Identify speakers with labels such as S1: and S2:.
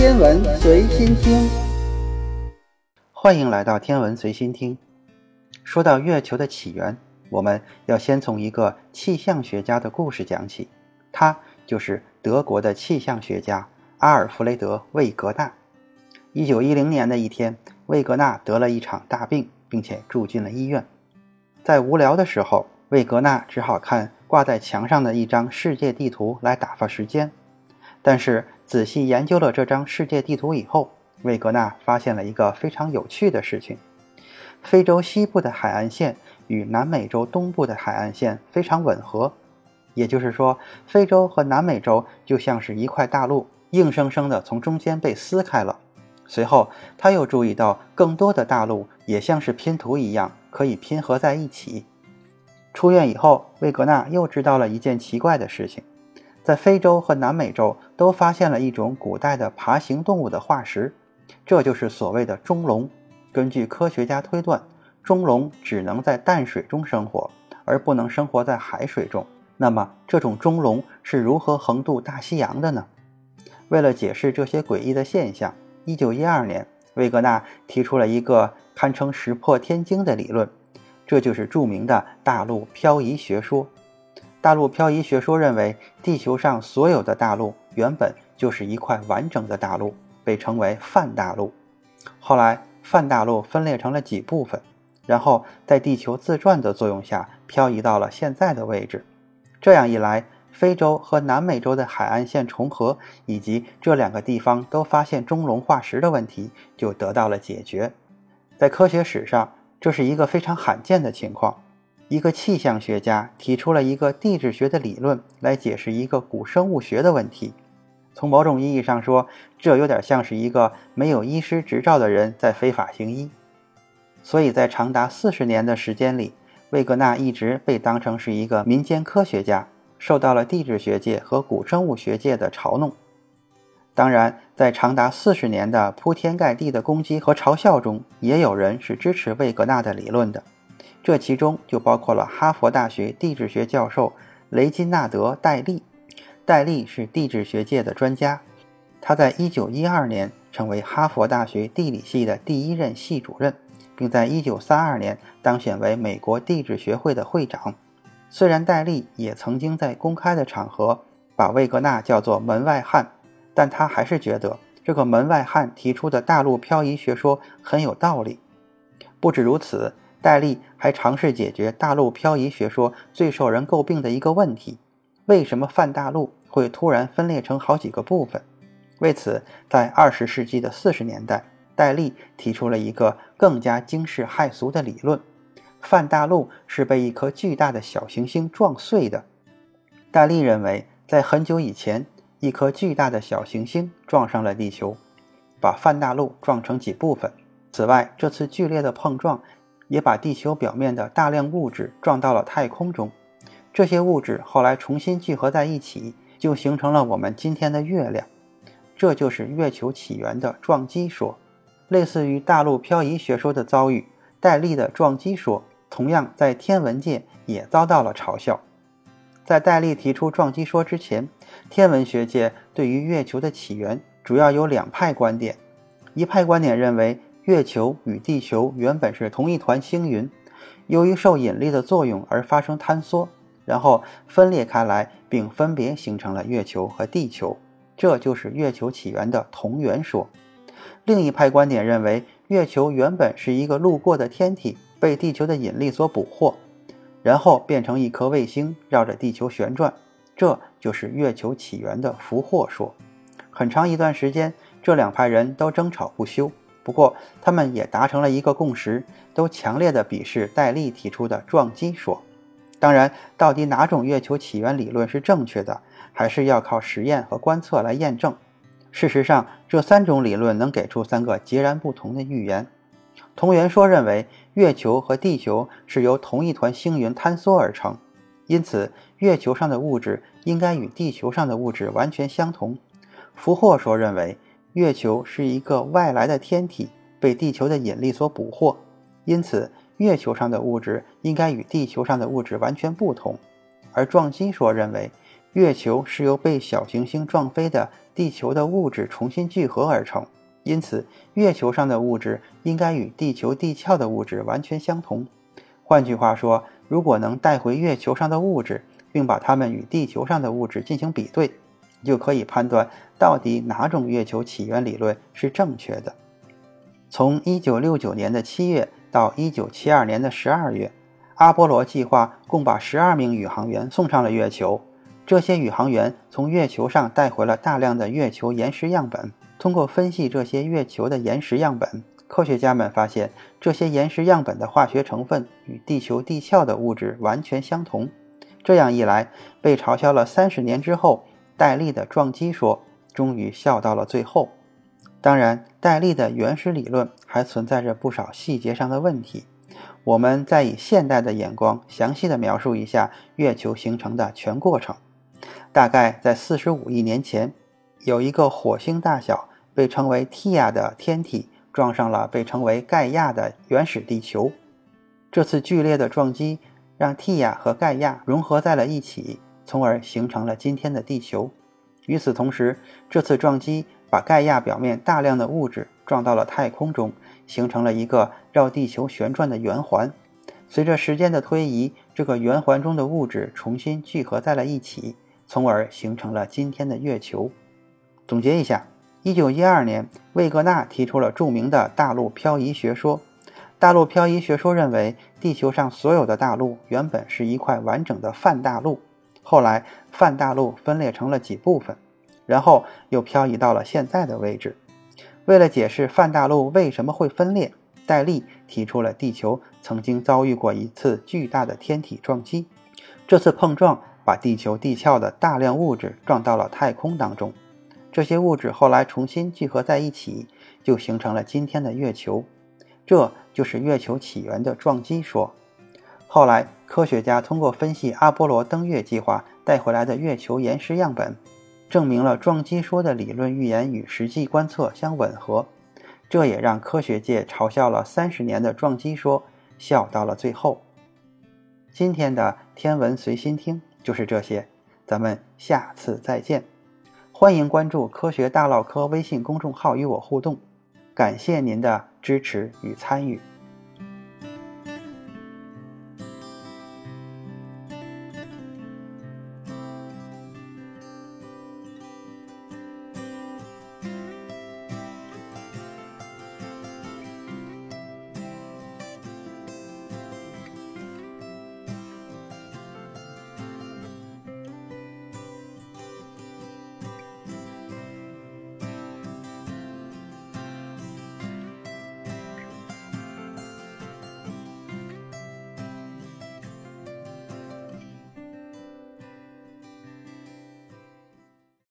S1: 天文随心听，
S2: 欢迎来到天文随心听。说到月球的起源，我们要先从一个气象学家的故事讲起，他就是德国的气象学家阿尔弗雷德·魏格纳。一九一零年的一天，魏格纳得了一场大病，并且住进了医院。在无聊的时候，魏格纳只好看挂在墙上的一张世界地图来打发时间。但是仔细研究了这张世界地图以后，魏格纳发现了一个非常有趣的事情：非洲西部的海岸线与南美洲东部的海岸线非常吻合，也就是说，非洲和南美洲就像是一块大陆，硬生生的从中间被撕开了。随后，他又注意到更多的大陆也像是拼图一样可以拼合在一起。出院以后，魏格纳又知道了一件奇怪的事情。在非洲和南美洲都发现了一种古代的爬行动物的化石，这就是所谓的中龙。根据科学家推断，中龙只能在淡水中生活，而不能生活在海水中。那么，这种中龙是如何横渡大西洋的呢？为了解释这些诡异的现象，1912年，魏格纳提出了一个堪称石破天惊的理论，这就是著名的大陆漂移学说。大陆漂移学说认为，地球上所有的大陆原本就是一块完整的大陆，被称为泛大陆。后来，泛大陆分裂成了几部分，然后在地球自转的作用下漂移到了现在的位置。这样一来，非洲和南美洲的海岸线重合，以及这两个地方都发现中龙化石的问题就得到了解决。在科学史上，这是一个非常罕见的情况。一个气象学家提出了一个地质学的理论来解释一个古生物学的问题。从某种意义上说，这有点像是一个没有医师执照的人在非法行医。所以在长达四十年的时间里，魏格纳一直被当成是一个民间科学家，受到了地质学界和古生物学界的嘲弄。当然，在长达四十年的铺天盖地的攻击和嘲笑中，也有人是支持魏格纳的理论的。这其中就包括了哈佛大学地质学教授雷金纳德·戴利。戴利是地质学界的专家，他在1912年成为哈佛大学地理系的第一任系主任，并在1932年当选为美国地质学会的会长。虽然戴利也曾经在公开的场合把魏格纳叫做门外汉，但他还是觉得这个门外汉提出的大陆漂移学说很有道理。不止如此。戴利还尝试解决大陆漂移学说最受人诟病的一个问题：为什么泛大陆会突然分裂成好几个部分？为此，在二十世纪的四十年代，戴利提出了一个更加惊世骇俗的理论：泛大陆是被一颗巨大的小行星撞碎的。戴利认为，在很久以前，一颗巨大的小行星撞上了地球，把泛大陆撞成几部分。此外，这次剧烈的碰撞。也把地球表面的大量物质撞到了太空中，这些物质后来重新聚合在一起，就形成了我们今天的月亮。这就是月球起源的撞击说。类似于大陆漂移学说的遭遇，戴利的撞击说同样在天文界也遭到了嘲笑。在戴利提出撞击说之前，天文学界对于月球的起源主要有两派观点，一派观点认为。月球与地球原本是同一团星云，由于受引力的作用而发生坍缩，然后分裂开来，并分别形成了月球和地球，这就是月球起源的同源说。另一派观点认为，月球原本是一个路过的天体，被地球的引力所捕获，然后变成一颗卫星绕着地球旋转，这就是月球起源的俘获说。很长一段时间，这两派人都争吵不休。不过，他们也达成了一个共识，都强烈的鄙视戴利提出的撞击说。当然，到底哪种月球起源理论是正确的，还是要靠实验和观测来验证。事实上，这三种理论能给出三个截然不同的预言。同源说认为，月球和地球是由同一团星云坍缩而成，因此月球上的物质应该与地球上的物质完全相同。俘获说认为。月球是一个外来的天体，被地球的引力所捕获，因此月球上的物质应该与地球上的物质完全不同。而撞击说认为，月球是由被小行星撞飞的地球的物质重新聚合而成，因此月球上的物质应该与地球地壳的物质完全相同。换句话说，如果能带回月球上的物质，并把它们与地球上的物质进行比对，就可以判断到底哪种月球起源理论是正确的。从1969年的七月到1972年的十二月，阿波罗计划共把十二名宇航员送上了月球。这些宇航员从月球上带回了大量的月球岩石样本。通过分析这些月球的岩石样本，科学家们发现这些岩石样本的化学成分与地球地壳的物质完全相同。这样一来，被嘲笑了三十年之后，戴利的撞击说终于笑到了最后。当然，戴利的原始理论还存在着不少细节上的问题。我们再以现代的眼光详细的描述一下月球形成的全过程。大概在四十五亿年前，有一个火星大小、被称为 Tia 的天体撞上了被称为盖亚的原始地球。这次剧烈的撞击让 Tia 和盖亚融合在了一起，从而形成了今天的地球。与此同时，这次撞击。把盖亚表面大量的物质撞到了太空中，形成了一个绕地球旋转的圆环。随着时间的推移，这个圆环中的物质重新聚合在了一起，从而形成了今天的月球。总结一下，1912年，魏格纳提出了著名的大陆漂移学说。大陆漂移学说认为，地球上所有的大陆原本是一块完整的泛大陆，后来泛大陆分裂成了几部分。然后又漂移到了现在的位置。为了解释泛大陆为什么会分裂，戴利提出了地球曾经遭遇过一次巨大的天体撞击。这次碰撞把地球地壳的大量物质撞到了太空当中，这些物质后来重新聚合在一起，就形成了今天的月球。这就是月球起源的撞击说。后来，科学家通过分析阿波罗登月计划带回来的月球岩石样本。证明了撞击说的理论预言与实际观测相吻合，这也让科学界嘲笑了三十年的撞击说笑到了最后。今天的天文随心听就是这些，咱们下次再见。欢迎关注“科学大唠嗑”微信公众号与我互动，感谢您的支持与参与。